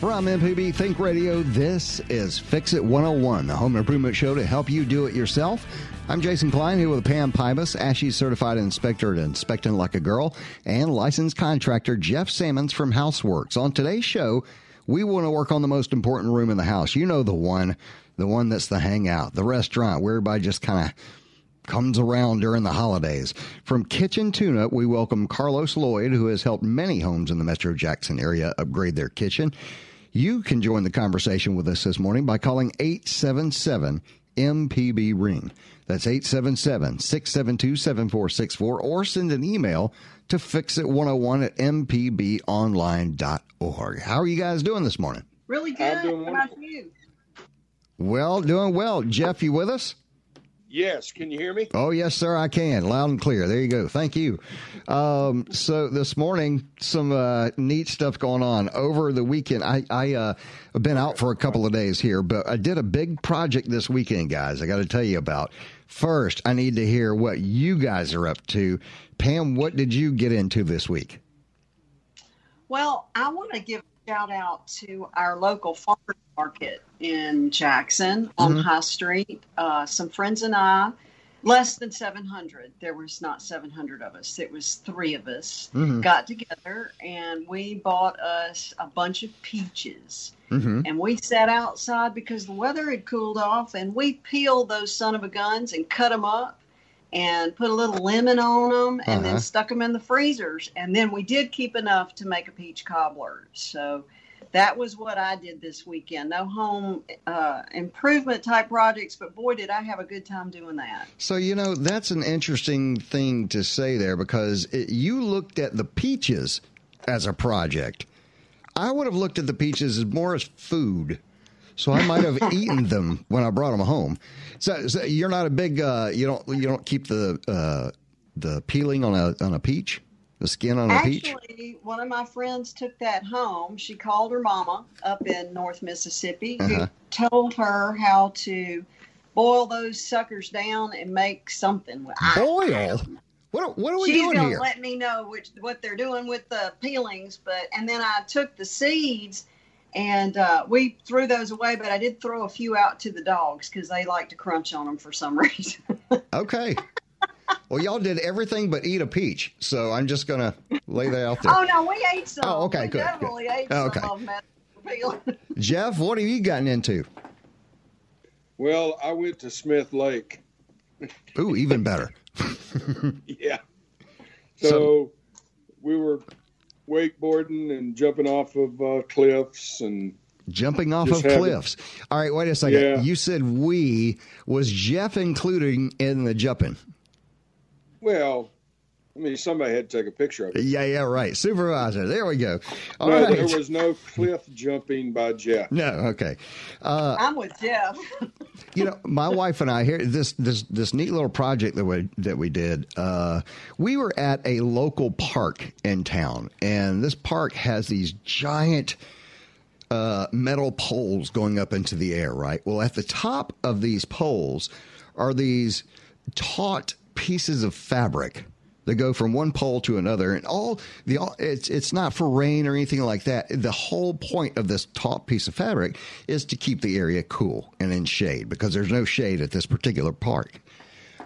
From MPB Think Radio, this is Fix It 101, the home improvement show to help you do it yourself. I'm Jason Klein here with Pam Pybus, ASHI certified inspector at Inspect It Like a Girl, and licensed contractor Jeff Sammons from Houseworks. On today's show, we want to work on the most important room in the house. You know the one, the one that's the hangout, the restaurant where everybody just kind of comes around during the holidays. From Kitchen Tune Up, we welcome Carlos Lloyd, who has helped many homes in the Metro Jackson area upgrade their kitchen. You can join the conversation with us this morning by calling 877 MPB Ring. That's 877 672 7464 or send an email to fixit101 at mpbonline.org. How are you guys doing this morning? Really good. How about you? Well, doing well. Jeff, you with us? Yes, can you hear me? Oh, yes, sir, I can. Loud and clear. There you go. Thank you. Um, so this morning, some uh, neat stuff going on. Over the weekend, I, I uh, have been out for a couple of days here, but I did a big project this weekend, guys. I got to tell you about. First, I need to hear what you guys are up to. Pam, what did you get into this week? Well, I want to give a shout out to our local farmers market in Jackson on mm-hmm. High Street. Uh, some friends and I, less than 700. There was not 700 of us. It was three of us mm-hmm. got together and we bought us a bunch of peaches. Mm-hmm. And we sat outside because the weather had cooled off and we peeled those son of a guns and cut them up and put a little lemon on them and uh-huh. then stuck them in the freezers. And then we did keep enough to make a peach cobbler. So that was what I did this weekend. No home uh, improvement type projects, but boy, did I have a good time doing that. So, you know, that's an interesting thing to say there because it, you looked at the peaches as a project. I would have looked at the peaches as more as food. So I might have eaten them when I brought them home. So, so you're not a big uh, you don't you don't keep the uh, the peeling on a on a peach. The skin on a peach? Actually, one of my friends took that home. She called her mama up in North Mississippi, uh-huh. who told her how to boil those suckers down and make something. Boil? What, what are we She's doing gonna here? let me know which what they're doing with the peelings, but and then I took the seeds and uh, we threw those away, but I did throw a few out to the dogs because they like to crunch on them for some reason. okay well, y'all did everything but eat a peach, so I'm just gonna lay that out there. Oh no, we ate some. Oh, okay, we good. Definitely good. ate okay. some of Jeff, what have you gotten into? Well, I went to Smith Lake. Ooh, even better. yeah. So, so, we were wakeboarding and jumping off of uh, cliffs and jumping off of having, cliffs. All right, wait a second. Yeah. You said we. Was Jeff including in the jumping? Well, I mean, somebody had to take a picture of it. Yeah, yeah, right. Supervisor. There we go. All no, right. there was no cliff jumping by Jeff. No, okay. Uh, I'm with Jeff. you know, my wife and I here this this this neat little project that we that we did. Uh, we were at a local park in town, and this park has these giant uh, metal poles going up into the air. Right. Well, at the top of these poles are these taut pieces of fabric that go from one pole to another and all the all, it's it's not for rain or anything like that. The whole point of this top piece of fabric is to keep the area cool and in shade because there's no shade at this particular park.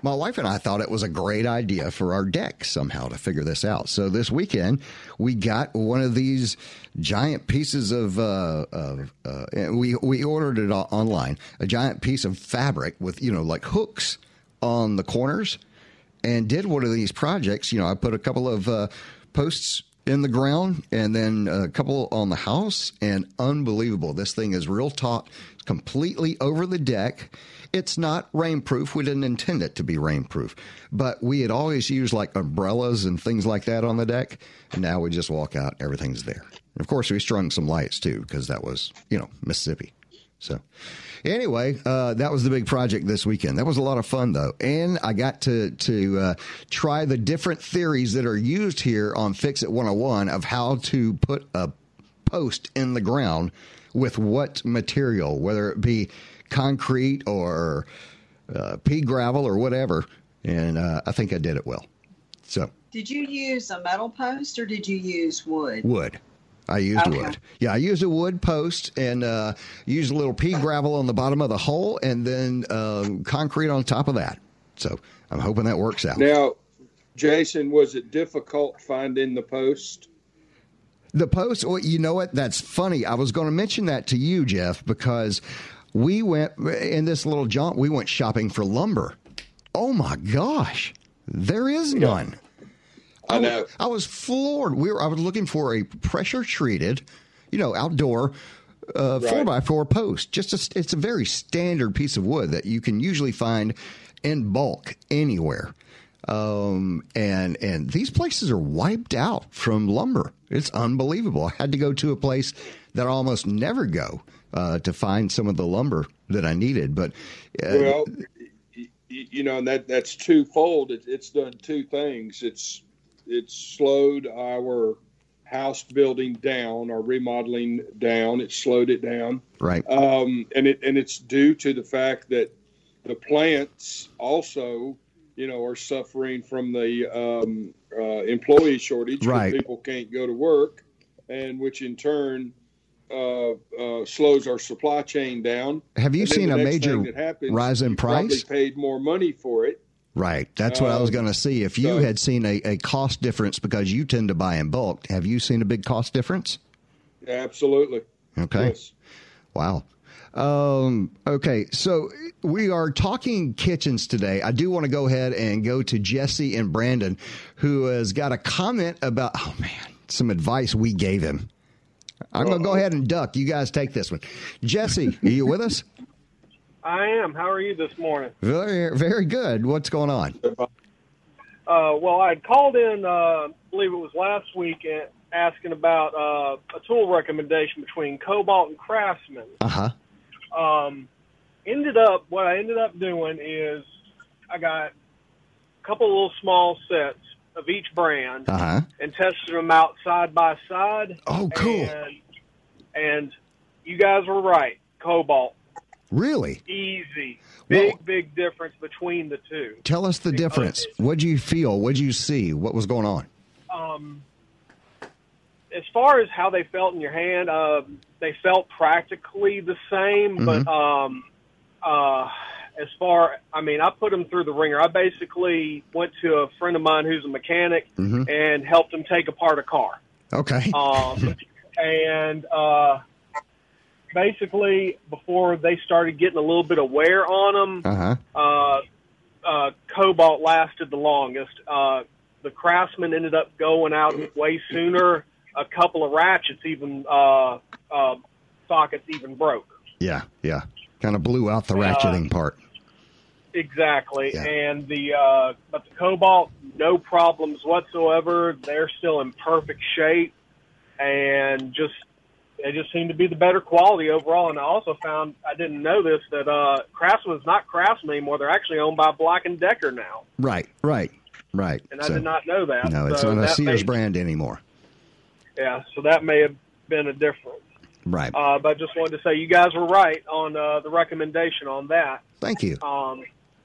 My wife and I thought it was a great idea for our deck somehow to figure this out. So this weekend we got one of these giant pieces of, uh, of uh, we we ordered it online, a giant piece of fabric with you know like hooks on the corners and did one of these projects. You know, I put a couple of uh, posts in the ground and then a couple on the house, and unbelievable. This thing is real taut, completely over the deck. It's not rainproof. We didn't intend it to be rainproof, but we had always used like umbrellas and things like that on the deck. And now we just walk out, everything's there. And of course, we strung some lights too, because that was, you know, Mississippi. So, anyway, uh, that was the big project this weekend. That was a lot of fun, though, and I got to to uh, try the different theories that are used here on Fix It 101 of how to put a post in the ground with what material, whether it be concrete or uh, pea gravel or whatever. And uh, I think I did it well. So, Did you use a metal post or did you use wood? wood. I used Okay. wood. Yeah, I used a wood post and uh, used a little pea gravel on the bottom of the hole and then um, concrete on top of that. So I'm hoping that works out. Now, Jason, was it difficult finding the post? The post, well, you know what? That's funny. I was going to mention that to you, Jeff, because we went in this little jaunt, we went shopping for lumber. Oh my gosh, there is none. I was- know. I was floored. We were. I was looking for a pressure treated, you know, outdoor uh, four by four post. Just a, it's a very standard piece of wood that you can usually find in bulk anywhere. Um, and and these places are wiped out from lumber. It's unbelievable. I had to go to a place that I almost never go uh, to find some of the lumber that I needed. But uh, Well, you know, and that that's twofold. It, it's done two things. It's it's slowed our house building down, our remodeling down. It slowed it down, right, um, and it and it's due to the fact that the plants also, you know, are suffering from the um, uh, employee shortage. Right. People can't go to work, and which in turn. Uh, uh, slows our supply chain down. have you seen a major happens, rise in you probably price? paid more money for it. Right. That's what I was Um, going to see. If you so- had seen a, a cost difference because you tend to buy in bulk, have you seen a big cost difference? Absolutely. Okay. Yes. Wow. Um, okay. So we are talking kitchens today. I do want to go ahead and go to Jesse and Brandon, who has got a comment about, oh man, some advice we gave him. I'm going to go ahead and duck. You guys take this one. Jesse, are you with us? I am. How are you this morning? Very, very good. What's going on? Uh, well, I had called in, uh, I believe it was last week, asking about uh, a tool recommendation between Kobalt and Craftsman. Uh huh. Um, ended up, what I ended up doing is I got a couple little small sets of each brand Uh huh. and tested them out side by side. Oh, cool. And, and you guys were right. Kobalt, Really? easy. Big, Well- big difference between the two. Tell us the difference. What'd you feel? What'd you see? What was going on? um, as far as how they felt in your hand, uh, they felt practically the same. But um, uh, as far, I mean, I put them through the ringer. I basically went to a friend of mine who's a mechanic and helped him take apart a car. Okay. Um, and uh, basically, before they started getting a little bit of wear on them, Uh huh. uh, uh, Kobalt lasted the longest. Uh, the Craftsman ended up going out way sooner. A couple of ratchets even uh, uh, sockets even broke. Yeah, yeah. Kind of blew out the ratcheting part. Exactly, Yeah. and the uh, but the Kobalt, no problems whatsoever. They're still in perfect shape, and just they just seem to be the better quality overall. And I also found I didn't know this that uh, Craftsman's not Craftsman anymore. They're actually owned by Black and Decker now, Right, right, right. and I did not know that. No, it's So not a Sears may- brand anymore. Yeah, so that may have been a difference. Right. Uh, but I just wanted to say you guys were right on uh, the recommendation on that. Thank you. Um,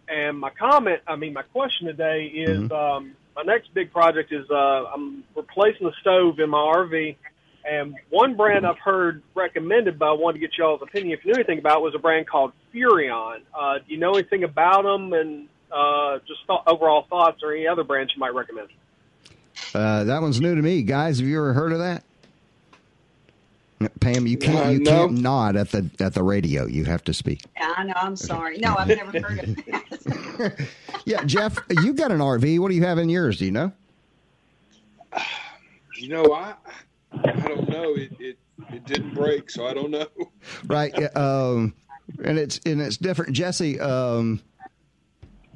and my comment, I mean, my question today is Mm-hmm. um, my next big project is uh, I'm replacing the stove in my RV. And one brand I've heard recommended, but I wanted to get y'all's opinion if you knew anything about, it, was a brand called Furrion. Uh, do you know anything about them and uh, just th- overall thoughts or any other brands you might recommend? Uh, that one's new to me, guys. Have you ever heard of that? Pam, you can't Uh, you no. can't nod at the at the radio. You have to speak. Yeah, I know. I'm sorry. No, I've never heard of that. Yeah, Jeff, you got an RV. What do you have in yours? Do you know? You know, I I don't know. It it, it didn't break, so I don't know. Right. Um, and it's and it's different. Jesse, um,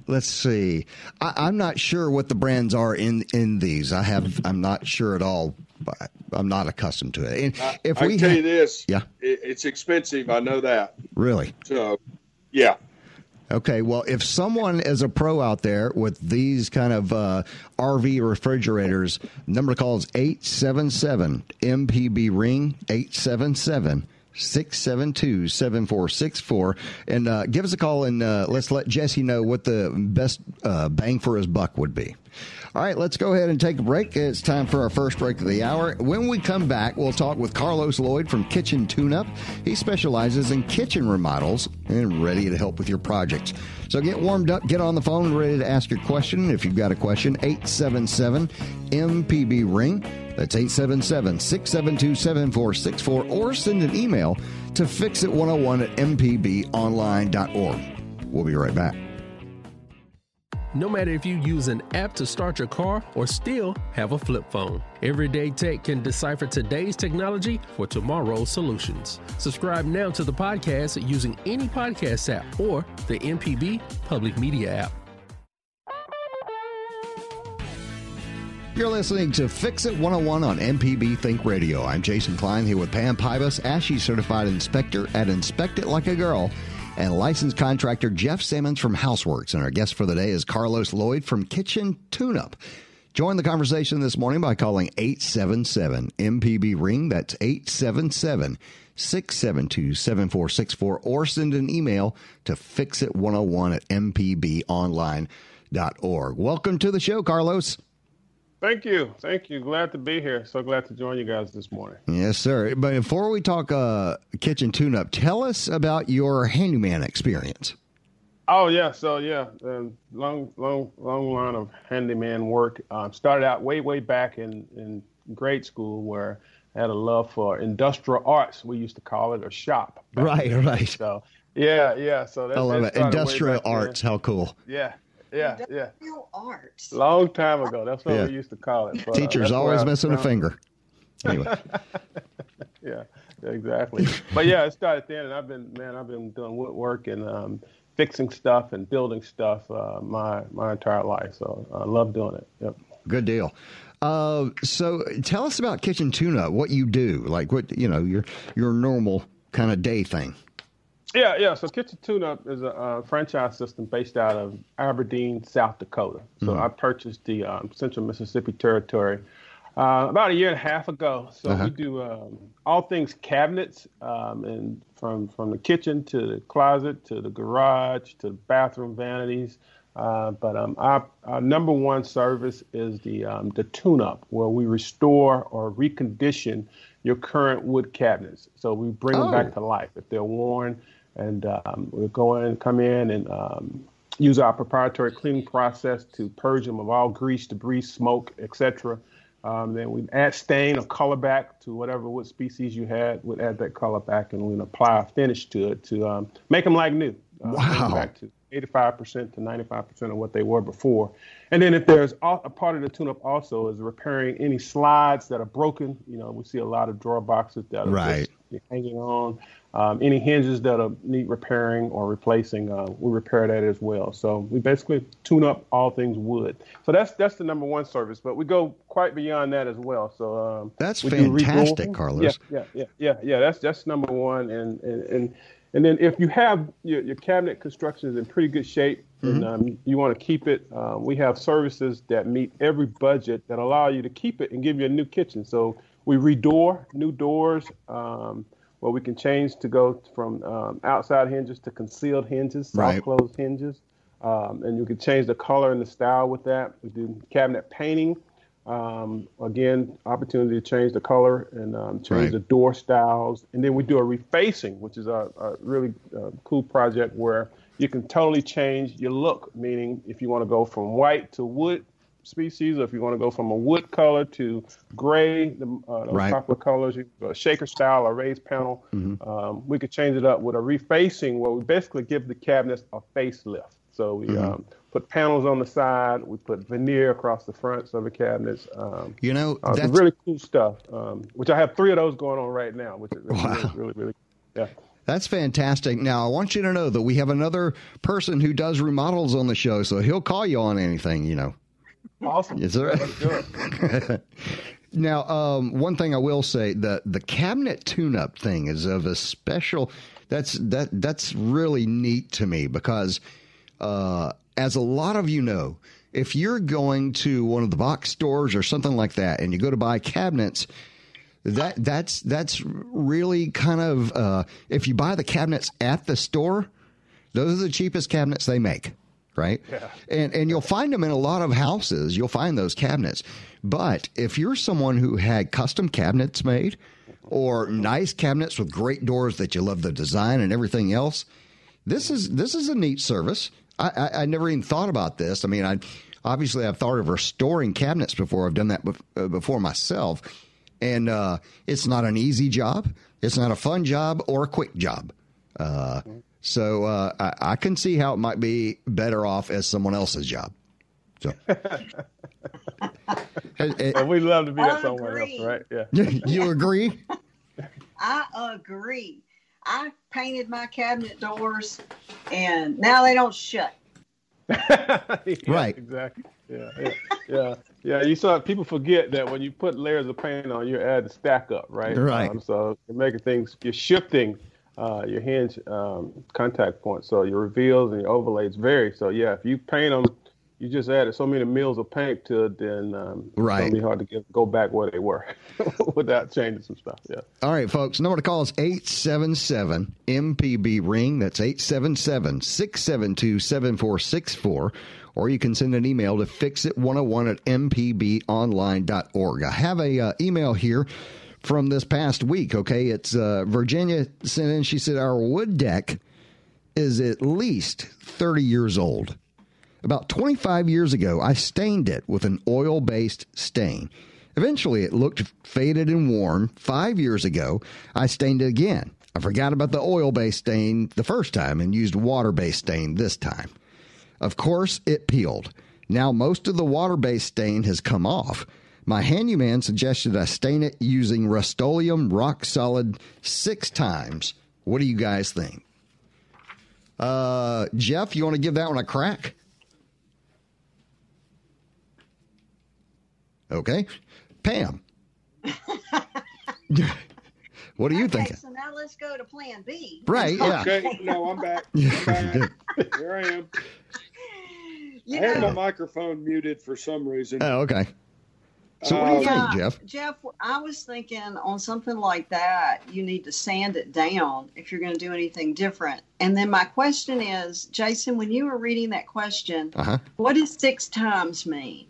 let's see. I, I'm not sure what the brands are in in these. I have. I'm not sure at all. But I'm not accustomed to it. And I, if I we tell ha- you this, Yeah. it, it's expensive. I know that. really So, yeah. Okay, well, if someone is a pro out there with these kind of uh, RV refrigerators, number to call is 877 MPB Ring, 877 672 7464. And uh, give us a call and uh, let's let Jesse know what the best uh, bang for his buck would be. All right, let's go ahead and take a break. It's time for our first break of the hour. When we come back, we'll talk with Carlos Lloyd from Kitchen Tune Up. He specializes in kitchen remodels and ready to help with your projects. So get warmed up, get on the phone, ready to ask your question. If you've got a question, 877 MPB Ring. That's 877 672 7464 or send an email to fixit101 at mpbonline.org. We'll be right back. No matter if you use an app to start your car or still have a flip phone, Everyday Tech can decipher today's technology for tomorrow's solutions. Subscribe now to the podcast using any podcast app or the MPB Public Media app. You're listening to Fix It 101 on MPB Think Radio. I'm Jason Klein here with Pam Pybus, ASHI certified inspector at Inspect It Like a Girl, and licensed contractor Jeff Simmons from Houseworks. And our guest for the day is Carlos Lloyd from Kitchen Tune Up. Join the conversation this morning by calling 877 MPB Ring. That's 877 672 7464 or send an email to fixit101 at mpbonline.org. Welcome to the show, Carlos. Thank you. Thank you. Glad to be here. So glad to join you guys this morning. Yes, sir. But before we talk uh, kitchen tune up, tell us about your handyman experience. Oh yeah, so yeah, um, long, long, long line of handyman work. Um, started out way, way back in in grade school where I had a love for industrial arts. We used to call it a shop. Right, then. right. So yeah, yeah. So that, I love that it. Industrial back then. arts. How cool. Yeah, yeah, yeah. Industrial arts. Long time ago. That's what Yeah. we used to call it. But, uh, Teachers that's where always I missing a finger. Anyway, yeah, exactly. but yeah, it started then, and I've been man, I've been doing woodwork and um, fixing stuff and building stuff uh, my my entire life. So I love doing it. Yep. good deal. Uh, so tell us about kitchen Tune Up. What you do, like what you know, your your normal kind of day thing. Yeah, yeah. So Kitchen Tune Up is a uh, franchise system based out of Aberdeen, South Dakota. So I purchased the um, Central Mississippi territory uh, about a year and a half ago. So Uh-huh. we do um, all things cabinets, um, and from from the kitchen to the closet to the garage to the bathroom vanities. Uh, but um, our, our number one service is the um, the tune-up, where we restore or recondition your current wood cabinets. So we bring them Oh. back to life if they're worn, and um, we'll go in, come in, and um, use our proprietary cleaning process to purge them of all grease, debris, smoke, etc. Um, then we add stain or color back to whatever wood species you had. We'd add that color back, and we'd apply a finish to it to um, make them like new. Uh, Wow. Back to 85% to 95% of what they were before. And then if there's a part of the tune-up also is repairing any slides that are broken. You know, we see a lot of drawer boxes that are Right. just hanging on. Um, any hinges that are need repairing or replacing, uh, we repair that as well. So we basically tune up all things wood. So that's that's the number one service, but we go quite beyond that as well. So um, That's we fantastic. Carlos. Yeah, yeah, yeah, yeah. That's that's number one, and and and, and then if you have your, your cabinet construction is in pretty good shape and um, you want to keep it, uh, we have services that meet every budget that allow you to keep it and give you a new kitchen. So we redoor new doors. Um, where we can change to go from um, outside hinges to concealed hinges, soft Right. closed hinges, um, and you can change the color and the style with that. We do cabinet painting. Um, again, opportunity to change the color and um, change Right. the door styles, and then we do a refacing, which is a, a really uh, cool project where you can totally change your look. Meaning, if you want to go from white to wood species, or if you want to go from a wood color to gray, the uh, those Right. popular colors, you a shaker style, a raised panel, um, we could change it up with a refacing, where we basically give the cabinets a facelift. So we um, put panels on the side, we put veneer across the fronts of the cabinets. Um, You know, uh, that's really cool stuff, um, which I have three of those going on right now, which is Wow. really, really, really, yeah. That's fantastic. Now, I want you to know that we have another person who does remodels on the show, so he'll call you on anything, you know. Awesome. Yes, sir. Let's do it. Now, um, one thing I will say the the cabinet tune-up thing is of a special. That's that that's really neat to me because, uh, as a lot of you know, if you're going to one of the box stores or something like that, and you go to buy cabinets, that that's that's really kind of uh, if you buy the cabinets at the store, those are the cheapest cabinets they make right? Yeah. And and you'll find them in a lot of houses. You'll find those cabinets. But if you're someone who had custom cabinets made or nice cabinets with great doors that you love the design and everything else, this is this is a neat service. I, I, I never even thought about this. I mean, I obviously I've thought of restoring cabinets before. I've done that uh, before myself, and uh, it's not an easy job. It's not a fun job or a quick job. Uh, so uh, I, I, can see how it might be better off as someone else's job. So. and we love to be at somewhere else, right? Yeah. you agree? I agree. I painted my cabinet doors, and now they don't shut. yeah, right. Exactly. Yeah, yeah, yeah, yeah. You saw people forget that when you put layers of paint on, you add the stack up, right? Right. Um, so you're making things, you're shifting uh, your hinge um, contact points. So your reveals and your overlays vary. So yeah, if you paint them, you just added so many mils of paint to it, then um, right. it's gonna be hard to get, go back where they were without changing some stuff. Yeah. All right, folks. Number to call is eight seven seven MPB ring. That's 877-672-7464. Or you can send an email to fixit101 at mpbonline.org. I have a uh, email here from this past week. Okay, it's uh, Virginia sent in. She said our wood deck is at least thirty years old. About 25 years ago, I stained it with an oil based stain. Eventually, it looked faded and worn. Five years ago, I stained it again. I forgot about the oil based stain the first time and used water based stain this time. Of course, it peeled. Now, most of the water based stain has come off. My handyman suggested I stain it using Rust-Oleum rock solid six times. What do you guys think? Uh, Jeff, you want to give that one a crack? Okay. Pam. what are you okay, thinking? So now let's go to plan B. Right, yeah. Okay, no, I'm back. I'm back. Here I am. You I had my microphone muted for some reason. Oh, okay. So what do you think, Jeff? Jeff, I was thinking on something like that, you need to sand it down if you're going to do anything different. And then my question is, Jason, when you were reading that question, uh-huh. what does six times mean?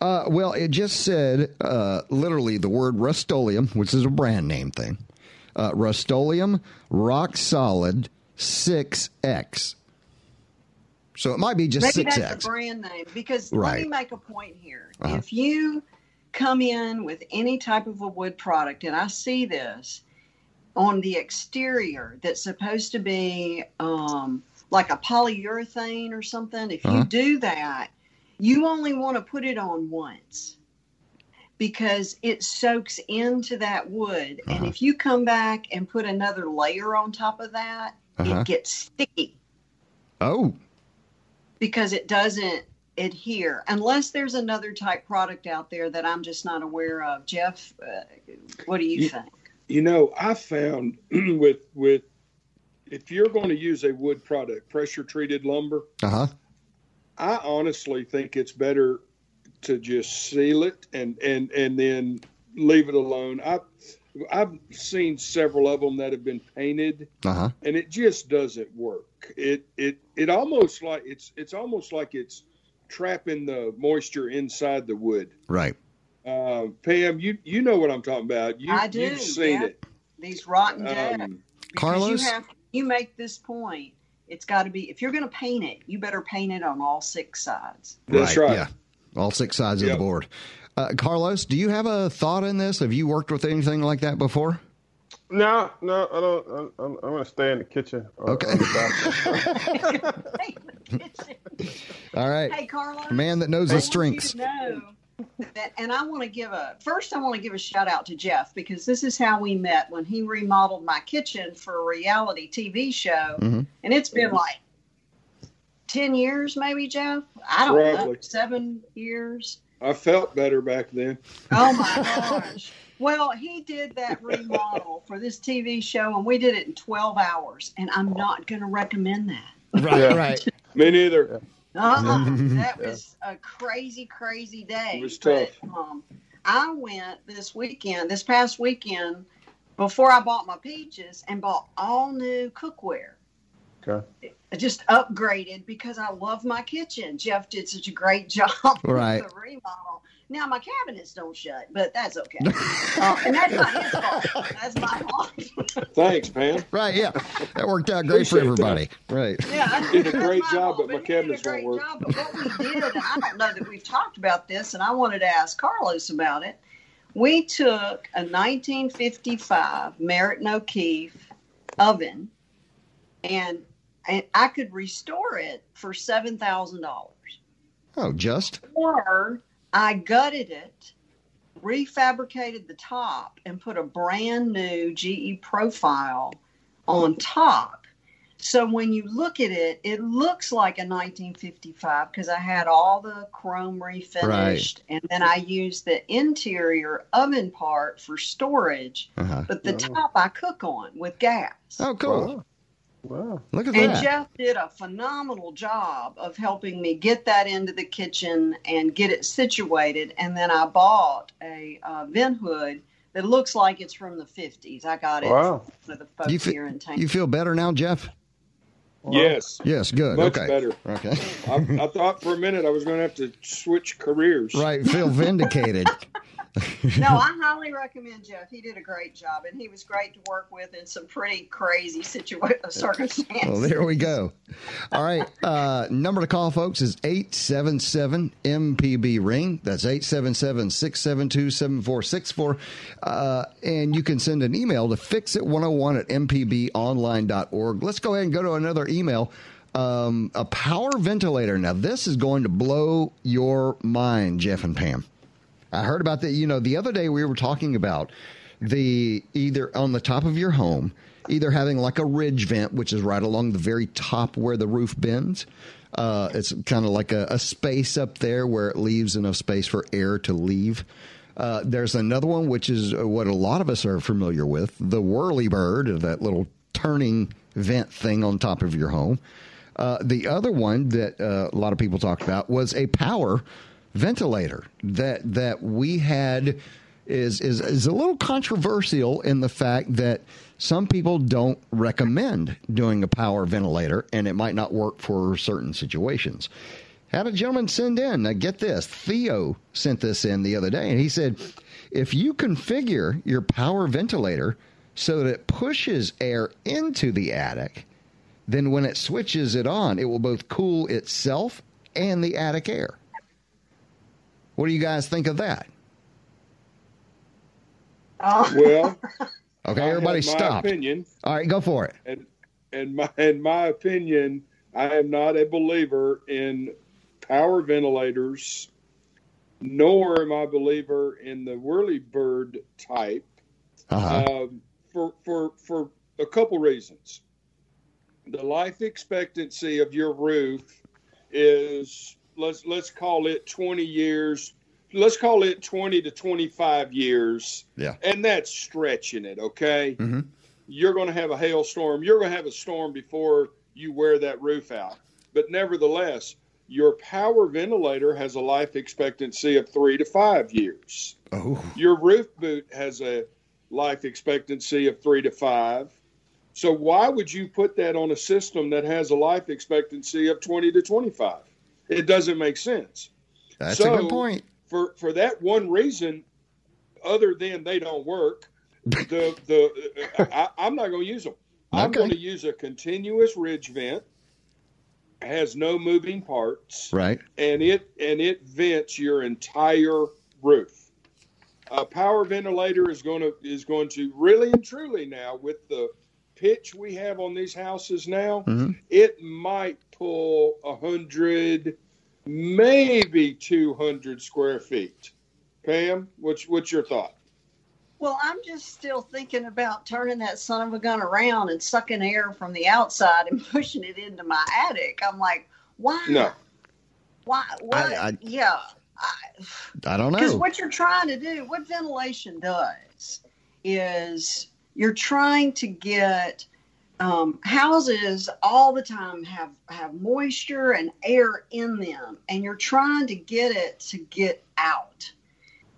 Uh, well, it just said uh, literally the word Rust-Oleum, which is a brand name thing. Uh, Rust-Oleum Rock Solid 6X. So it might be just Maybe 6X. that's a brand name because right. let me make a point here. Uh-huh. If you come in with any type of a wood product, and I see this on the exterior that's supposed to be um, like a polyurethane or something, if uh-huh. you do that, you only want to put it on once because it soaks into that wood. Uh-huh. And if you come back and put another layer on top of that, uh-huh. it gets sticky. Oh. Because it doesn't adhere unless there's another type product out there that I'm just not aware of. Jeff, uh, what do you, you think? You know, I found with with if you're going to use a wood product, pressure treated lumber, uh-huh. I honestly think it's better to just seal it and and and then leave it alone. I I've seen several of them that have been painted, uh-huh. and it just doesn't work. It it it almost like it's it's almost like it's trapping the moisture inside the wood. Right. Uh, Pam, you you know what I'm talking about. You, I do. You've seen yeah. it. These rotten um, Carlos, you, have, you make this point. It's got to be if you're going to paint it, you better paint it on all six sides. That's right. right. Yeah, all six sides yep. of the board. Uh, Carlos, do you have a thought in this? Have you worked with anything like that before? No, no, I don't. I'm, I'm, I'm going to stay in the kitchen. Okay. All right. Hey, Carlos. Man that knows his strengths. know that, and I want to give a first. I want to give a shout out to Jeff because this is how we met when he remodeled my kitchen for a reality TV show, mm-hmm. and it's been like ten years, maybe Jeff. I don't Probably. know, seven years. I felt better back then. Oh my gosh. Well, he did that remodel for this TV show, and we did it in 12 hours. And I'm not going to recommend that. Right, Yeah. right. Me neither. Uh-uh. that was a crazy, crazy day. It was But, tough. um, I went this weekend, this past weekend, before I bought my peaches, and bought all new cookware. Okay. I just upgraded because I love my kitchen. Jeff did such a great job Right. with the remodel. Now my cabinets don't shut, but that's okay. uh, and that's not his fault. That's my fault. Thanks, Pam. Right, yeah. That worked out great for Appreciate that. everybody. Right. Yeah, that's, Did a great job, fault, but my he did a cabinets won't work. job. But what we did, and I don't know that we've talked about this, and I wanted to ask Carlos about it. We took a 1955 Merritt and O'Keefe oven, and and I could restore it for seven thousand dollars. Oh, just? Or I gutted it, refabricated the top, and put a brand new GE profile on top. So when you look at it, it looks like a 1955 because I had all the chrome refinished, and then I used the interior oven part for storage, Uh-huh. but the Oh. top I cook on with gas. Oh, cool. Wow. Look at And that. Jeff did a phenomenal job of helping me get that into the kitchen and get it situated. And then I bought a uh, vent hood that looks like it's from the 50s. I got it Wow. from one of the folks You fe- here in town. You feel better now, Jeff? Yes, Yes, good. much okay. better. Okay. I, I thought for a minute I was going to have to switch careers. Right, feel vindicated. no, I highly recommend Jeff. He did a great job, and he was great to work with in some pretty crazy situa- circumstances. Well, there we go. All right. Uh, number to call, folks, is 877 MPB Ring. That's 877 672 7464. And you can send an email to fixit101 at mpbonline.org. Let's go ahead and go to another email. Um, a power ventilator. Now, this is going to blow your mind, Jeff and Pam. I heard about that. You know, the other day we were talking about the either on the top of your home, either having like a ridge vent, which is right along the very top where the roof bends. Uh, it's kind of like a, a space up there where it leaves enough space for air to leave. Uh, there's another one, which is what a lot of us are familiar with the whirly bird, that little turning vent thing on top of your home. Uh, the other one that uh, a lot of people talked about was a power ventilator that that we had is is is a little controversial in the fact that some people don't recommend doing a power ventilator and it might not work for certain situations. Had a gentleman send in, now get this, Theo sent this in the other day and he said if you configure your power ventilator so that it pushes air into the attic, then when it switches it on, it will both cool itself and the attic air. What do you guys think of that? Oh, Well, Okay, everybody my stop. opinion, All right, go for it. and and my in my opinion, I am not a believer in power ventilators, nor am I a believer in the whirly bird type. Uh-huh. um, for for for a couple reasons. The life expectancy of your roof is let's let's call it 20 years. Let's call it 20 to 25 years. Yeah. And that's stretching it, okay? Mhm. You're going to have a hailstorm. You're going to have a storm before you wear that roof out. But nevertheless, your power ventilator has a life expectancy of 3 to 5 years. Oh, Your roof boot has a life expectancy of three to five. So why would you put that on a system that has a life expectancy of 20 to 25? It doesn't make sense. that's a good point. For for that one reason, other than they don't work, the the I, I'm not going to use them. I'm Okay. going to use a continuous ridge vent. Has no moving parts Right. and it and it vents your entire roof. A power ventilator is going to is going to really and truly now with the pitch we have on these houses now, Mhm. it might pull a hundred, maybe two hundred square feet. Pam, what's what's your thought? Well, I'm just still thinking about turning that son of a gun around and sucking air from the outside and pushing it into my attic. I'm like, why? No. Why? What? I- I- yeah. I don't know. Because what you're trying to do, what ventilation does, is you're trying to get um, houses all the time have have moisture and air in them, and you're trying to get it to get out.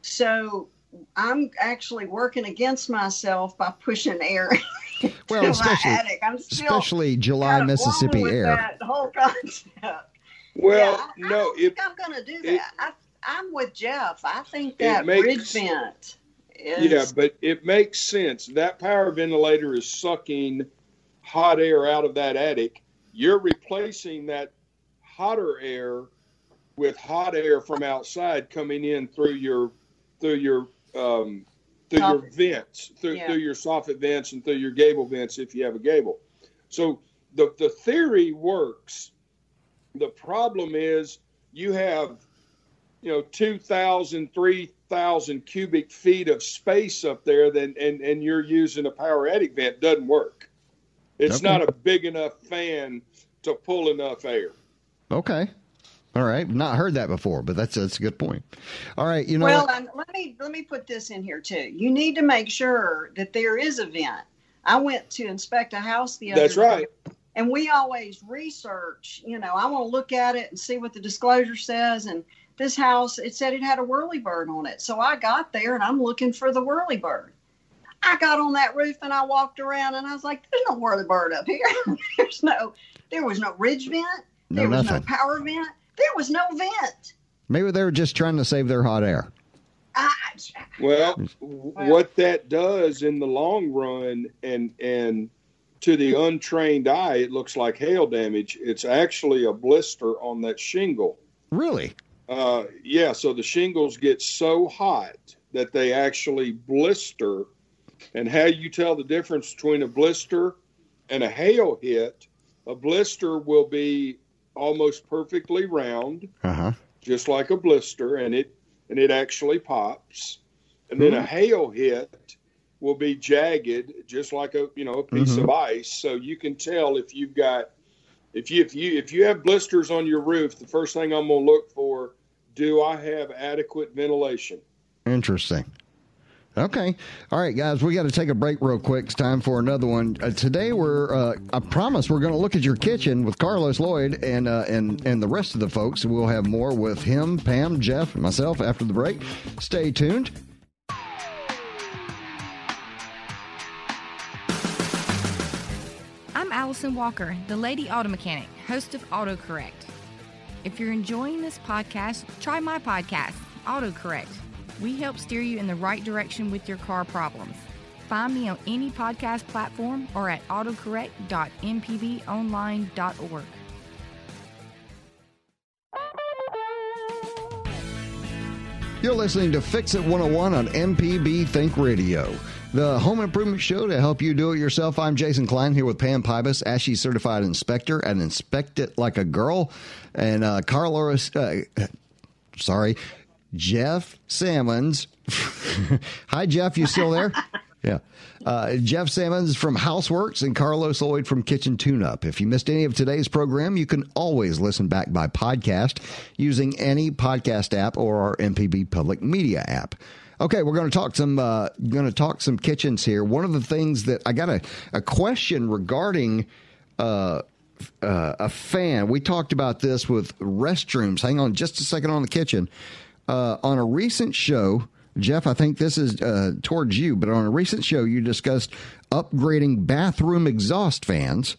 So I'm actually working against myself by pushing air Well, especially- my attic. I'm still Especially July, kind of Mississippi with air. That whole concept. Well, Yeah, I, I no, don't it, think I'm going to do it- that. I, I'm with Jeff. I think that makes- bridge vent is. yeah, but it makes sense. That power ventilator is sucking hot air out of that attic. You're replacing that hotter air with hot air from outside coming in through your through your um, through your vents, through, Yeah. through your soffit vents and through your gable vents if you have a gable. So the the theory works. The problem is you have you know 2000 3000 cubic feet of space up there then and and you're using a power attic vent doesn't work it's Okay. not a big enough fan to pull enough air Okay. All right. Not heard that before, but that's that's a good point. All right. You know well, what? um, let me let me put this in here too. You need to make sure that there is a vent. I went to inspect a house the other that's day, right and we always research. You know, I want to look at it and see what the disclosure says. And this house, it said it had a whirlybird on it, so I got there and I'm looking for the whirlybird. I got on that roof and I walked around and I was like, "There's no whirlybird up here. There's no. There was no ridge vent. No There was nothing. no power vent. There was no vent. Maybe they were just trying to save their hot air. I, well what that does in the long run and and to the untrained eye it looks like hail damage it's actually a blister on that shingle Really? Uh, yeah, so the shingles get so hot that they actually blister. And how you tell the difference between a blister and a hail hit, a blister will be almost perfectly round, Uh huh. just like a blister, and it and it actually pops. And then a hail hit will be jagged, just like a you know a piece of ice. So you can tell if you've got if you if you if you have blisters on your roof, the first thing I'm going to look for: Do I have adequate ventilation? Interesting. Okay. All right, guys, we got to take a break real quick. It's time for another one. Uh, today, we're, uh, I promise we're going to look at your kitchen with Carlos Lloyd and, uh, and, and the rest of the folks. We'll have more with him, Pam, Jeff, and myself after the break. Stay tuned. I'm Allison Walker, the Lady Auto Mechanic, host of AutoCorrect. If you're enjoying this podcast, try my podcast, AutoCorrect. We help steer you in the right direction with your car problems. Find me on any podcast platform or at autocorrect.mpbonline.org. You're listening to Fix It 101 on MPB Think Radio, the home improvement show to help you do it yourself. I'm Jason Klein here with Pam Pybus, ASHI certified inspector and Inspect It Like a Girl, and uh, Carlos, uh, sorry, Jeff Salmons. Hi, Jeff, you still there? Yeah. Uh, Jeff Sammons from Houseworks and Carlos Lloyd from Kitchen Tune Up. If you missed any of today's program, you can always listen back by podcast using any podcast app or our MPB public media app. Okay, we're going to talk some uh, going to talk some kitchens here. One of the things that I got a, a question regarding uh, uh, a fan. We talked about this with restrooms. Hang on just a second on the kitchen. Uh, on a recent show, Jeff, I think this is uh, towards you, but on a recent show, you discussed upgrading bathroom exhaust fans.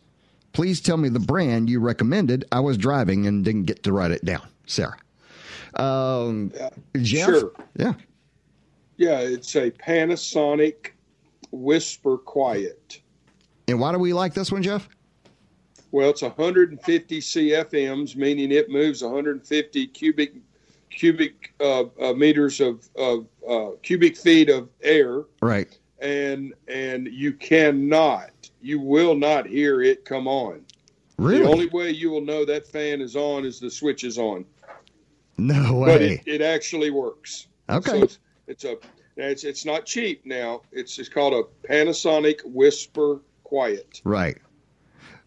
Please tell me the brand you recommended. I was driving and didn't get to write it down. Sarah. Um, Jeff? Sure. Yeah. Yeah, it's a Panasonic Whisper Quiet. And why do we like this one, Jeff? Well, it's 150 CFMs, meaning it moves 150 cubic cubic uh, uh, meters of, of uh, cubic feet of air, Right. and and you cannot, you will not hear it come on. Really? The only way you will know that fan is on is the switch is on, no but way. it, it actually works. Okay. So it's, it's a it's it's not cheap now. It's it's called a Panasonic Whisper Quiet. Right.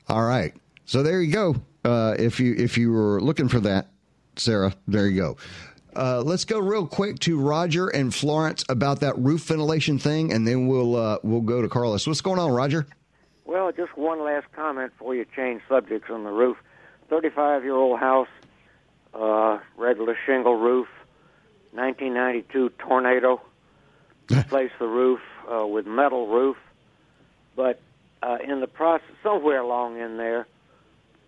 All right. So there you go. Uh, if you if you were looking for that, Sarah, there you go. Uh, let's go real quick to Roger and Florence about that roof ventilation thing, and then we'll uh, we'll go to Carlos. What's going on, Roger? Well, just one last comment before you change subjects on the roof. 35 year old house, uh, regular shingle roof, 1992 tornado. Replaced the roof uh, with metal roof, but uh, in the process, somewhere along in there,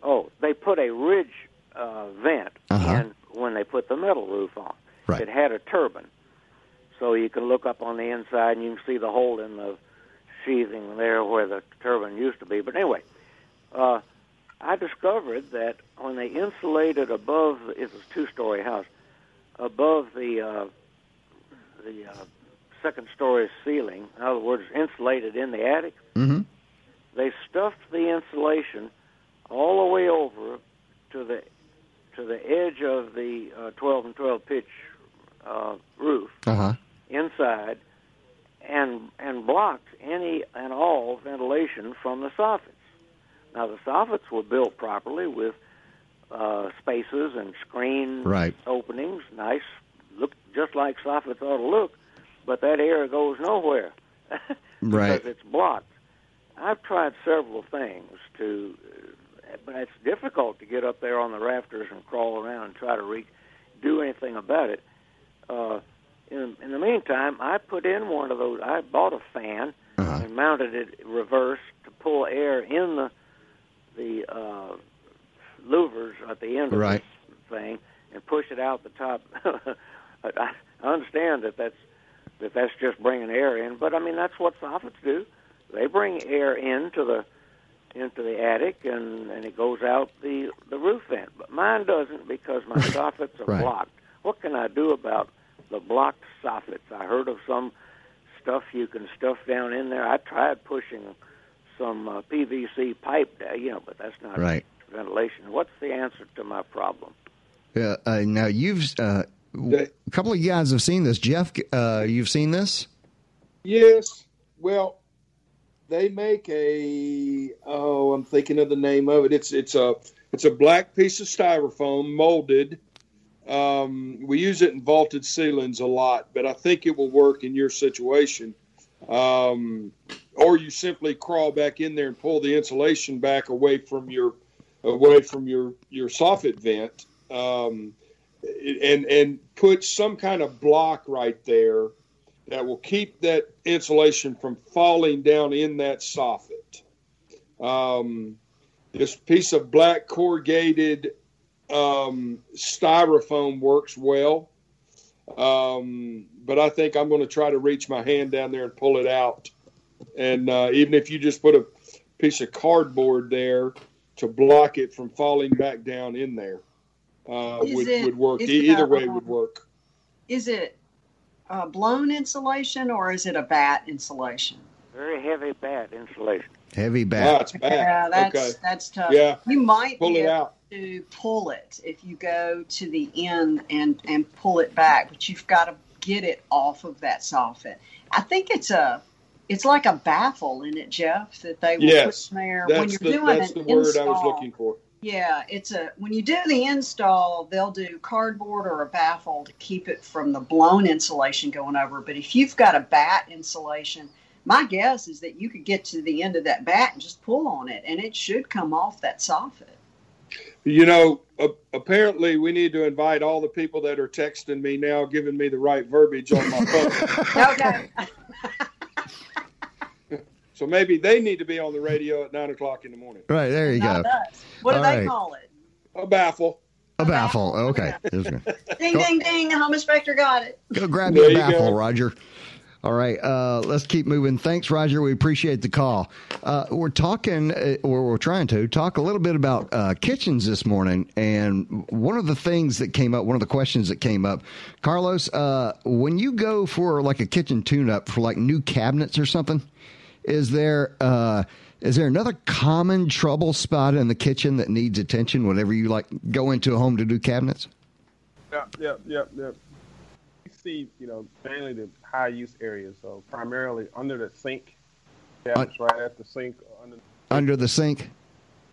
oh, they put a ridge uh, vent Uh-huh. in when they put the metal roof on. Right. It had a turbine, so you can look up on the inside and you can see the hole in the sheathing there where the turbine used to be. But anyway, uh, I discovered that when they insulated above, it was a two-story house, above the uh, the uh, second story ceiling. In other words, insulated in the attic. Mm-hmm. They stuffed the insulation all the way over to the to the edge of the uh, 12 and 12 pitch uh, roof Uh huh. inside and and blocked any and all ventilation from the soffits. Now the soffits were built properly with uh, spaces and screen Right. openings, nice, look just like soffits ought to look, but that air goes nowhere Right. because it's blocked. I've tried several things to, but it's difficult to get up there on the rafters and crawl around and try to reach, do anything about it. Uh, in, in the meantime, I put in one of those. I bought a fan Uh-huh. and mounted it reverse to pull air in the the uh, louvers at the end of Right. this thing and push it out the top. I, I understand that that's that that's just bringing air in, but I mean that's what soffits do. They bring air into the into the attic and and it goes out the the roof vent. But mine doesn't because my soffits are Right. blocked. What can I do about the blocked soffits? I heard of some stuff you can stuff down in there. I tried pushing some uh, PVC pipe, down, you know, but that's not Right. ventilation. What's the answer to my problem? Yeah. Uh, now you've uh, w- a couple of you guys have seen this. Jeff, uh, you've seen this. Yes. Well, they make a oh, I'm thinking of the name of it. It's it's a it's a black piece of styrofoam molded. Um, we use it in vaulted ceilings a lot, but I think it will work in your situation. Um, or you simply crawl back in there and pull the insulation back away from your away from your your soffit vent, um, and and put some kind of block right there that will keep that insulation from falling down in that soffit. Um, this piece of black corrugated um, styrofoam works well, um, but I think I'm going to try to reach my hand down there and pull it out. And uh, even if you just put a piece of cardboard there to block it from falling back down in there, uh, would, it- would work. Either way would work. Is it uh, blown insulation or is it a batt insulation? Very heavy batt insulation. Heavy batt. it's bad. Yeah, that's okay. that's tough. Yeah. You might Pull be it able out. to pull it if you go to the end and and pull it back, but you've got to get it off of that soffit. I think it's a it's like a baffle in it, Jeff, that they will Yes, put in there when That's you're the doing that's an the word install. I was looking for. Yeah, it's a when you do the install, they'll do cardboard or a baffle to keep it from the blown insulation going over. But if you've got a batt insulation, my guess is that you could get to the end of that batt and just pull on it, and it should come off that soffit. You know, uh, apparently we need to invite all the people that are texting me now, giving me the right verbiage on my phone. Okay. so maybe they need to be on the radio at nine o'clock in the morning. Right there you go. Us. What do All they right. call it? A baffle. A baffle. Okay. Ding, ding, ding. The home inspector got it. Go grab There your you baffle, go. Roger. All right, uh, let's keep moving. Thanks, Roger. We appreciate the call. Uh, we're talking, uh, or we're trying to talk a little bit about uh, kitchens this morning. And one of the things that came up, one of the questions that came up, Carlos, uh, when you go for like a kitchen tune-up for like new cabinets or something, is there uh, is there another common trouble spot in the kitchen that needs attention whenever you like go into a home to do cabinets? Yeah, yeah, yeah, yeah. We see, you know, mainly the high use areas, so primarily under the sink, cabinets right at the sink, under. Under the sink?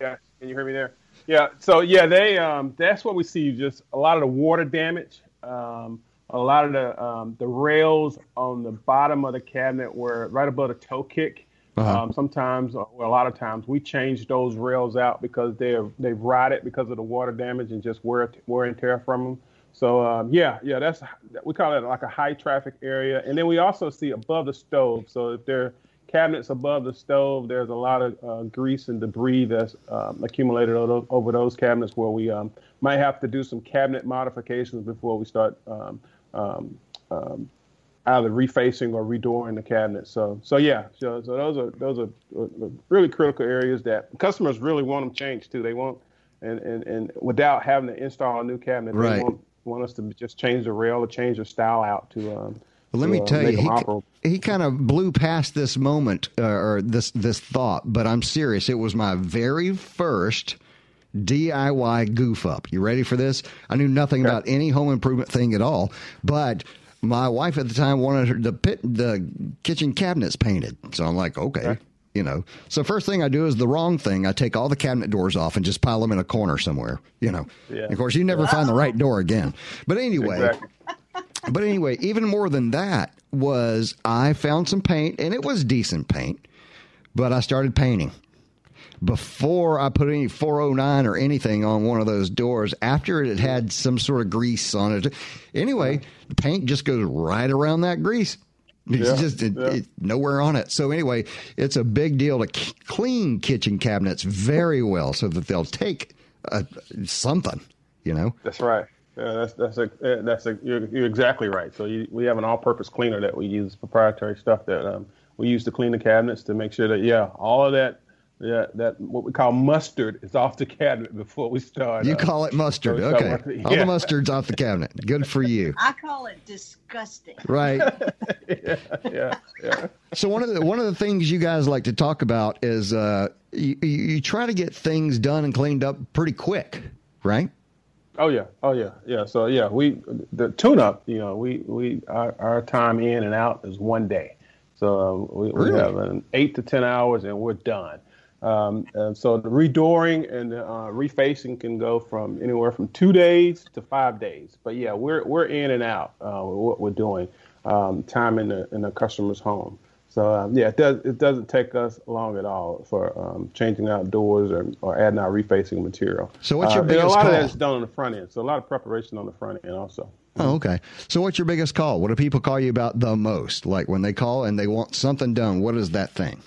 Yeah, can you hear me there? Yeah, so yeah, they um, that's what we see. Just a lot of the water damage um, a lot of the um, the rails on the bottom of the cabinet were right above the toe kick. Uh-huh. Um, sometimes, or a lot of times, we change those rails out because they're they've rotted because of the water damage and just wear wear and tear from them. So um, yeah, yeah, that's we call it like a high traffic area. And then we also see above the stove. So if there are cabinets above the stove, there's a lot of uh, grease and debris that's um, accumulated over, those cabinets where we um, might have to do some cabinet modifications before we start um, um, either refacing or redoing the cabinet. So so yeah, so, so those are those are really critical areas that customers really want them changed too. They want and, and, and without having to install a new cabinet, right. they want want us to just change the rail or change the style out to. Um, well, let to, me uh, tell you, he, he kind of blew past this moment uh, or this this thought, but I'm serious. It was my very first DIY goof up. You ready for this? I knew nothing okay. about any home improvement thing at all, but my wife at the time wanted her, the pit, the kitchen cabinets painted. So I'm like, okay. okay. You know, so first thing I do is the wrong thing. I take all the cabinet doors off and just pile them in a corner somewhere. You know, yeah. of course, you never wow. find the right door again. But anyway, exactly. but anyway, even more than that was I found some paint and it was decent paint, but I started painting before I put any 409 or anything on one of those doors. After it had some sort of grease on it. Anyway, the paint just goes right around that grease. It's yeah, just it, yeah. it, nowhere on it. So anyway, it's a big deal to clean kitchen cabinets very well so that they'll take something. You know. That's right. Yeah, that's that's a that's a you're, you're exactly right. So you, we have an all-purpose cleaner that we use, proprietary stuff that um, we use to clean the cabinets to make sure that yeah, all of that yeah, that what we call mustard is off the cabinet before we start. You uh, call it mustard, okay? Yeah. All the mustard's off the cabinet. Good for you. I call it disgusting. Right. yeah, yeah, yeah. So one of the one of the things you guys like to talk about is uh, you, you try to get things done and cleaned up pretty quick, right? Oh yeah, oh yeah, yeah. So yeah, we the tune up. You know, we we our, our time in and out is one day. So uh, we, really? we have an eight to ten hours and we're done. Um, so the redooring and the, uh, refacing can go from anywhere from two days to five days. But yeah, we're we're in and out uh, with what we're doing, um, time in the in the customer's home. So um, yeah, it does it doesn't take us long at all for um, changing out doors or, or adding our refacing material. So what's your uh, biggest a lot call? of that's done on the front end. So a lot of preparation on the front end also. Oh, okay. So what's your biggest call? What do people call you about the most? Like when they call and they want something done, what is that thing?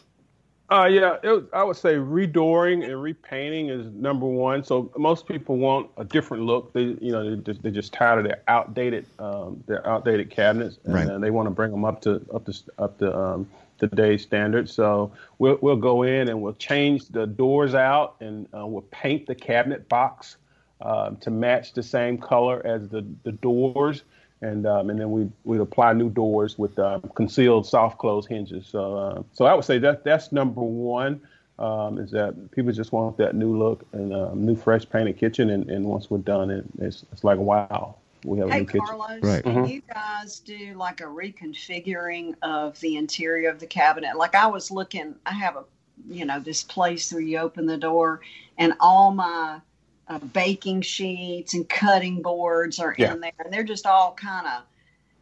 Uh, yeah, was, I would say redooring and repainting is number one. So most people want a different look. They, you know, they're just, they're just tired of their outdated, um, their outdated cabinets, and, right. and they want to bring them up to up to up to um, today's standards. So we'll we'll go in and we'll change the doors out, and uh, we'll paint the cabinet box um, to match the same color as the the doors and um, and then we we apply new doors with uh, concealed soft close hinges. So uh, so I would say that that's number one. Um, is that people just want that new look and um, new fresh painted kitchen, and, and once we're done, it, it's it's like wow, we have hey, a new kitchen. Carlos, right. Mm-hmm. you guys do like a reconfiguring of the interior of the cabinet? Like I was looking, I have a you know this place where you open the door, and all my uh, baking sheets and cutting boards are yeah. in there, and they're just all kind of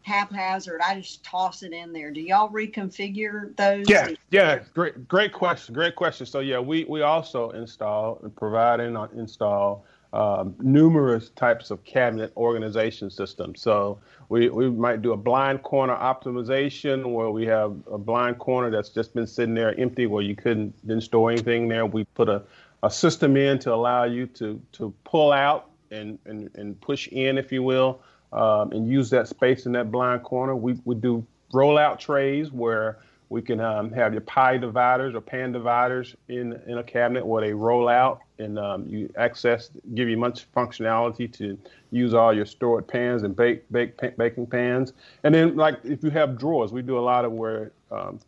haphazard. I just toss it in there. Do y'all reconfigure those? Yeah, yeah. Great, great question. Great question. So yeah, we we also install and provide and install um, numerous types of cabinet organization systems. So we, we might do a blind corner optimization where we have a blind corner that's just been sitting there empty where you couldn't didn't store anything there. We put a a system in to allow you to to pull out and and, and push in, if you will, um, and use that space in that blind corner. We we do rollout trays where we can um, have your pie dividers or pan dividers in in a cabinet where they roll out and um, you access give you much functionality to use all your stored pans and bake bake baking pans. And then like if you have drawers, we do a lot of where um,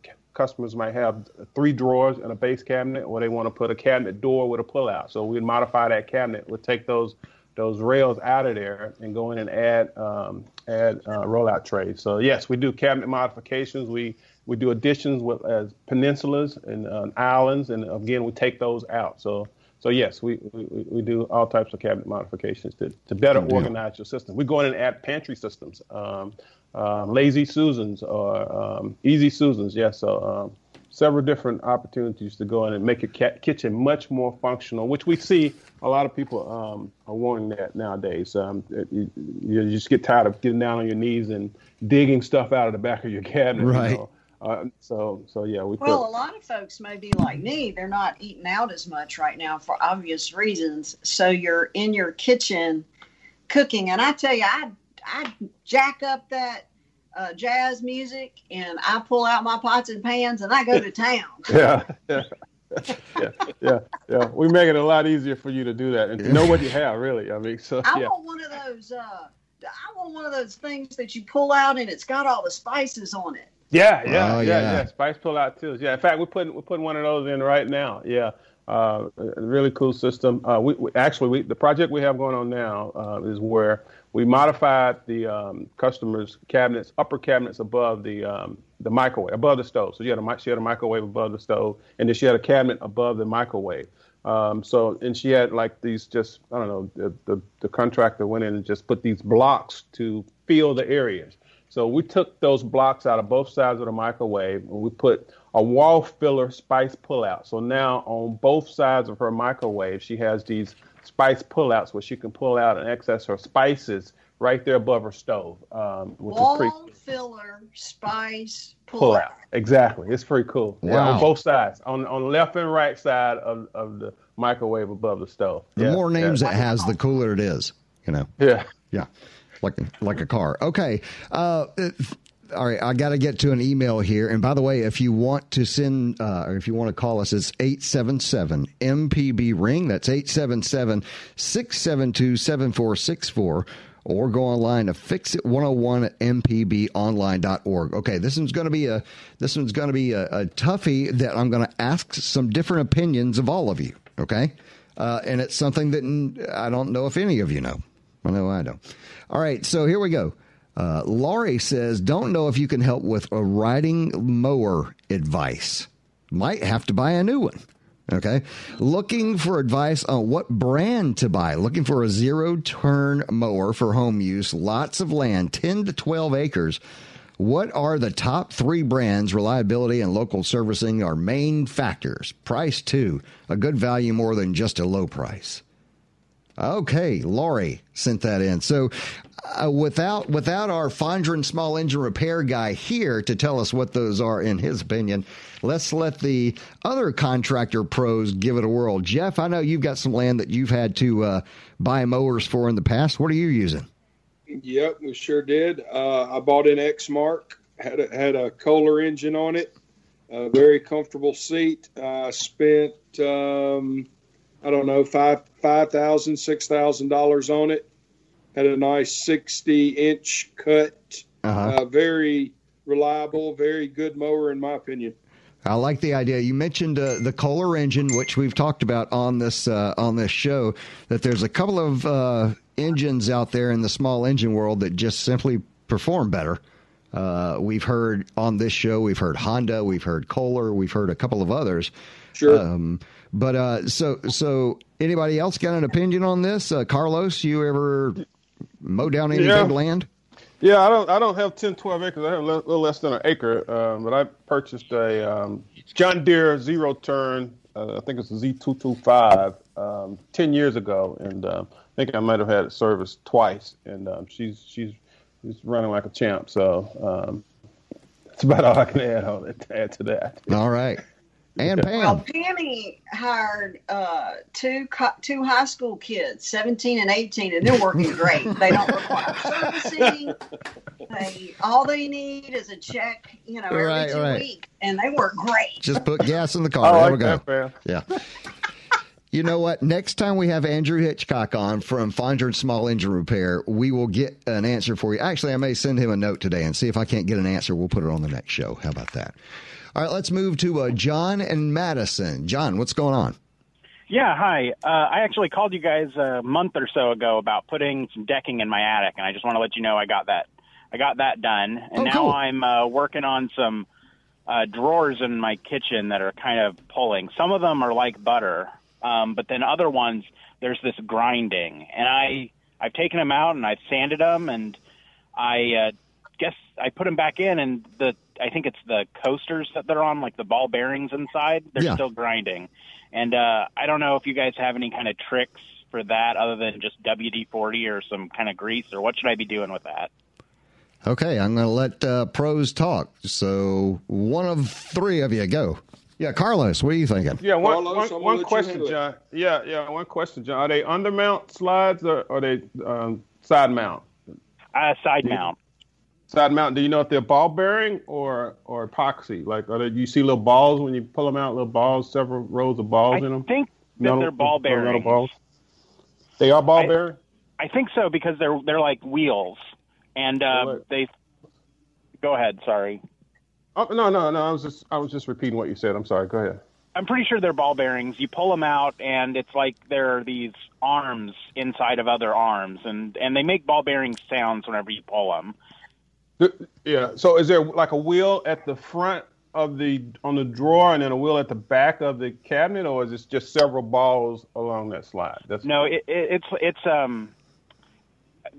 customers might have three drawers and a base cabinet, or they want to put a cabinet door with a pullout. So we'd modify that cabinet. We'd take those those rails out of there and go in and add um, add uh, rollout trays. So yes, we do cabinet modifications. We we do additions with as peninsulas and uh, islands, and again we take those out. So so yes, we, we, we do all types of cabinet modifications to, to better organize your system. We go in and add pantry systems, um, uh, lazy Susans or um, easy Susans. Yes, so um, several different opportunities to go in and make your kitchen much more functional, which we see a lot of people um, are wanting that nowadays. Um, you, you, just get tired of getting down on your knees and digging stuff out of the back of your cabinet. Right. You know? Uh, so, so yeah, we. Well, a lot of folks may be like me; they're not eating out as much right now for obvious reasons. So you're in your kitchen cooking, and I tell you, I I jack up that uh, jazz music, and I pull out my pots and pans, and I go to town. yeah, yeah, yeah, yeah, yeah. We make it a lot easier for you to do that and to know what you have, really. I mean, so I yeah. want one of those. Uh, I want one of those things that you pull out, and it's got all the spices on it. Yeah, yeah, Oh, yeah, yeah. yeah. Spice pull out too. Yeah, in fact, we're putting we're putting one of those in right now. Yeah, uh, a really cool system. Uh, we, we actually we, the project we have going on now uh, is where we modified the um, customers' cabinets, upper cabinets above the um, the microwave, above the stove. So you had a she had a microwave above the stove, and then she had a cabinet above the microwave. Um, so and she had like these just I don't know the, the the contractor went in and just put these blocks to fill the areas. So we took those blocks out of both sides of the microwave and we put a wall filler spice pullout. So now on both sides of her microwave, she has these spice pullouts where she can pull out and access her spices right there above her stove, um, which Wall is pretty filler spice pullout. pull. Exactly. It's pretty cool. Yeah, Wow. on both sides, on on the left and right side of, of the microwave above the stove. The Yeah, more names yeah. it has, the cooler it is. You know. Yeah. Yeah, like like a car. Okay. Uh, all right, I got to get to an email here. And by the way, if you want to send uh, or if you want to call us, it's 877 MPB Ring. That's 877 672 7464. Or go online to fixit101 at mpbonline.org. Okay, this one's going to be a this one's going to be a, a toughie that I'm going to ask some different opinions of all of you. Okay, uh, and it's something that I don't know if any of you know. I know I don't. All right, so here we go. Uh, Laurie says, "Don't know if you can help with a riding mower advice. Might have to buy a new one." Okay, looking for advice on what brand to buy. Looking for a zero turn mower for home use. Lots of land, ten to twelve acres. What are the top three brands? Reliability and local servicing are main factors. Price too. A good value more than just a low price. Okay, Laurie sent that in. So, uh, without without our Fondren small engine repair guy here to tell us what those are in his opinion, let's let the other contractor pros give it a whirl. Jeff, I know you've got some land that you've had to uh, buy mowers for in the past. What are you using? Yep, we sure did. Uh, I bought an Exmark, had a, had a Kohler engine on it, a very comfortable seat. I spent um, I don't know five five thousand six thousand dollars on it. Had a nice sixty inch cut. Uh-huh. Uh, very reliable, very good mower in my opinion. I like the idea. You mentioned uh, the Kohler engine, which we've talked about on this uh, on this show. That there's a couple of uh, engines out there in the small engine world that just simply perform better. Uh, we've heard on this show, we've heard Honda, we've heard Kohler, we've heard a couple of others. Sure. Um, but uh, so so anybody else got an opinion on this? Uh, Carlos, you ever mow down any Yeah. land? Yeah, I don't. I don't have 10, 12 acres. I have a li- little less than an acre. Um, but I purchased a um, John Deere zero turn. Uh, I think it's a Z two two five. Um, ten years ago, and um, I think I might have had it serviced twice. And um, she's she's she's running like a champ. So um, that's about all I can add on it. Add to that. All right. And Well, Pam. Penny hired uh, two co- two high school kids, seventeen and eighteen, and they're working great. they don't require servicing. They all they need is a check, you know, every Right, two right. weeks, and they work great. Just put gas in the car. I there like we go. that. Yeah. You know what? Next time we have Andrew Hitchcock on from Fondren Small Engine Repair, we will get an answer for you. Actually, I may send him a note today and see if I can't get an answer. We'll put it on the next show. How about that? All right, let's move to uh, John and Madison. John, what's going on? Yeah, hi. Uh, I actually called you guys a month or so ago about putting some decking in my attic, and I just want to let you know I got that. I got that done, and Oh, now cool. I'm uh, working on some uh, drawers in my kitchen that are kind of pulling. Some of them are like butter, Um, but then other ones, there's this grinding, and I I've taken them out and I've sanded them, and I uh, guess I put them back in, and the I think it's the coasters that they're on, like the ball bearings inside, they're Yeah. still grinding. And uh, I don't know if you guys have any kind of tricks for that other than just WD 40 or some kind of grease, or what should I be doing with that? Okay, I'm going to let uh, pros talk. So one of three of you go. Yeah, Carlos, what are you thinking? Yeah, one, Carlos, one- one question. John. Yeah, yeah, one question, John. Are they undermount slides or are they um, side mount? Uh, side mount. Side mount. Do you know if they're ball bearing or or epoxy? Like, are they, you see little balls when you pull them out? Little balls, several rows of balls I in them. I think that Metal- they're ball metal bearings. balls. They are ball bearing. I think so because they're they're like wheels, and What? Um, they. Go ahead. Sorry. Oh no, no, no. I was just I was just repeating what you said. I'm sorry. Go ahead. I'm pretty sure they're ball bearings. You pull them out, and it's like there are these arms inside of other arms, and and they make ball bearing sounds whenever you pull them. Th- Yeah. So is there like a wheel at the front of the on the drawer and then a wheel at the back of the cabinet, or is it just several balls along that slide? That's No, it, it, it's it's um,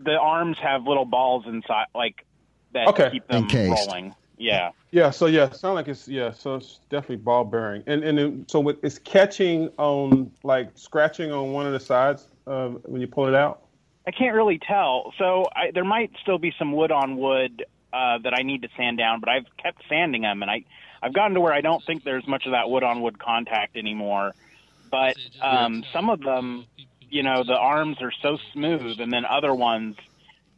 the arms have little balls inside, like that Okay. keep them Encased. rolling. Yeah. Yeah, so yeah, sound like it's yeah, so it's definitely ball bearing, and and then, so it's catching on like scratching on one of the sides uh, when you pull it out. I can't really tell. So I, there might still be some wood on wood uh, that I need to sand down, but I've kept sanding them, and I I've gotten to where I don't think there's much of that wood on wood contact anymore. But um, some of them, you know, the arms are so smooth, and then other ones,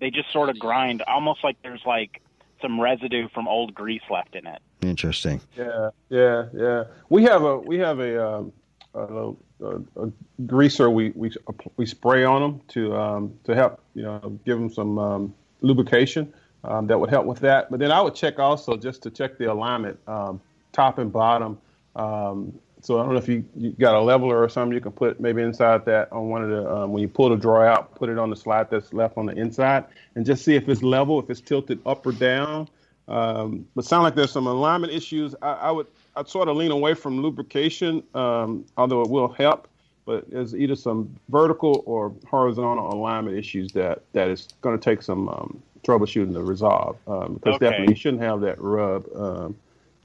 they just sort of grind, almost like there's like some residue from old grease left in it. Interesting. Yeah, yeah, yeah. We have a we have a um, a, a, a greaser we we we spray on them to um, to help you know give them some um, lubrication um, that would help with that. But then I would check also just to check the alignment, um, top and bottom. Um, so I don't know if you, you got a leveler or something you can put maybe inside that on one of the um, when you pull the drawer out, put it on the slide that's left on the inside, and just see if it's level, if it's tilted up or down. But sound like there's some alignment issues. I, I would I'd sort of lean away from lubrication, um, although it will help. But there's either some vertical or horizontal alignment issues that that is going to take some um, troubleshooting to resolve. Um, because Okay. definitely you shouldn't have that rub. Um,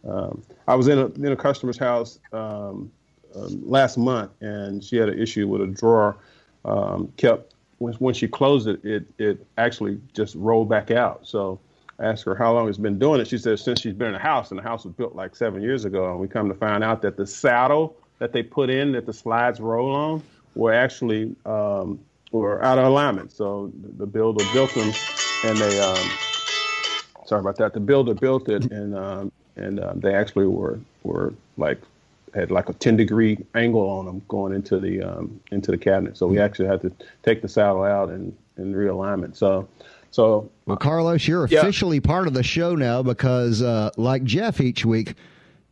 um, I was in a in a customer's house um, um, last month, and she had an issue with a drawer. Um, kept when, when she closed it, it it actually just rolled back out. So I asked her how long it's been doing it. She said since she's been in the house, and the house was built like seven years ago. And we come to find out that the saddle that they put in that the slides roll on were actually um, were out of alignment. So the, builder built them, and they um, sorry about that. The builder built it, and um, and uh, they actually were were like had like a 10 degree angle on them going into the um, into the cabinet. So we actually had to take the saddle out and and realign it. So so Well, Carlos, you're Yeah. officially part of the show now because, uh, like Jeff each week,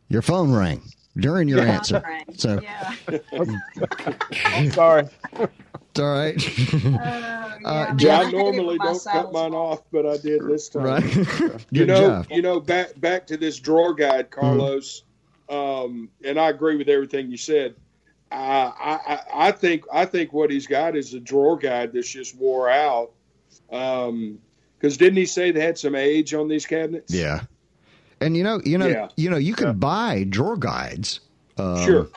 your phone rang during your answer. So Yeah. Sorry. it's all right. yeah, Jeff- I I hate it normally when don't cut mine fall. off, but I did this time. right. Good you know, job. you know, back back to this drawer guide, Carlos, um, and I agree with everything you said. I, I I- I think I think what he's got is a drawer guide that's just wore out. Um, because didn't he say they had some age on these cabinets? Yeah. And you know, you know, Yeah. you know, you could buy drawer guides. Um, Sure.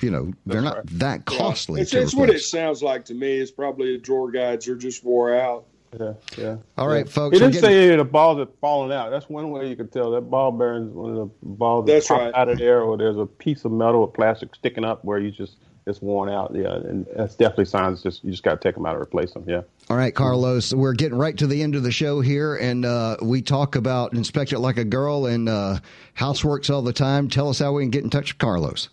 You know, they're not that Yeah. costly. It's, it's what it sounds like to me. It's probably the drawer guides are just wore out. Yeah, yeah. All right, Yeah. folks. He didn't getting- say any of the balls are falling out. That's one way you can tell that ball bearings is one of the balls that That's pop right. out of there, or there's a piece of metal or plastic sticking up where you just it's worn out. Yeah, and that's definitely signs. Just you just got to take them out and replace them. Yeah. All right, Carlos, we're getting right to the end of the show here, and uh, we talk about Inspect It Like a Girl and uh, houseworks all the time. Tell us how we can get in touch with Carlos.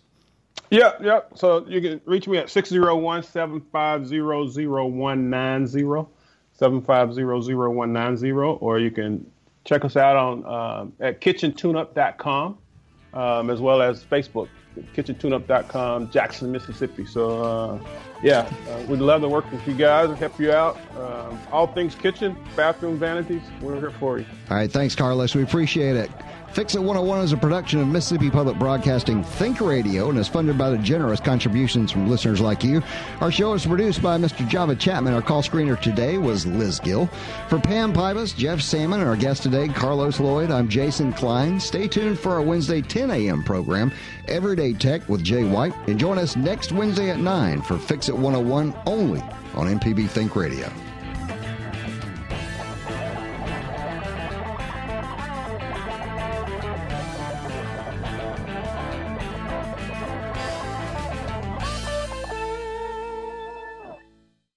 Yeah, yeah. So you can reach me at 601 750 0190, 750 0190, or you can check us out on um, at kitchentuneup.com um, as well as Facebook kitchentuneup.com, Jackson, Mississippi. So, uh, yeah, uh, we'd love to work with you guys and help you out. Um, all things kitchen, bathroom vanities, we're here for you. All right, thanks, Carlos. We appreciate it. Fix It 101 is a production of Mississippi Public Broadcasting Think Radio and is funded by the generous contributions from listeners like you. Our show is produced by Mr. Java Chapman. Our call screener today was Liz Gill. For Pam Pybus, Jeff Salmon, and our guest today, Carlos Lloyd, I'm Jason Klein. Stay tuned for our Wednesday 10 a.m. program, Everyday Tech with Jay White. And join us next Wednesday at 9 for Fix It 101 only on MPB Think Radio.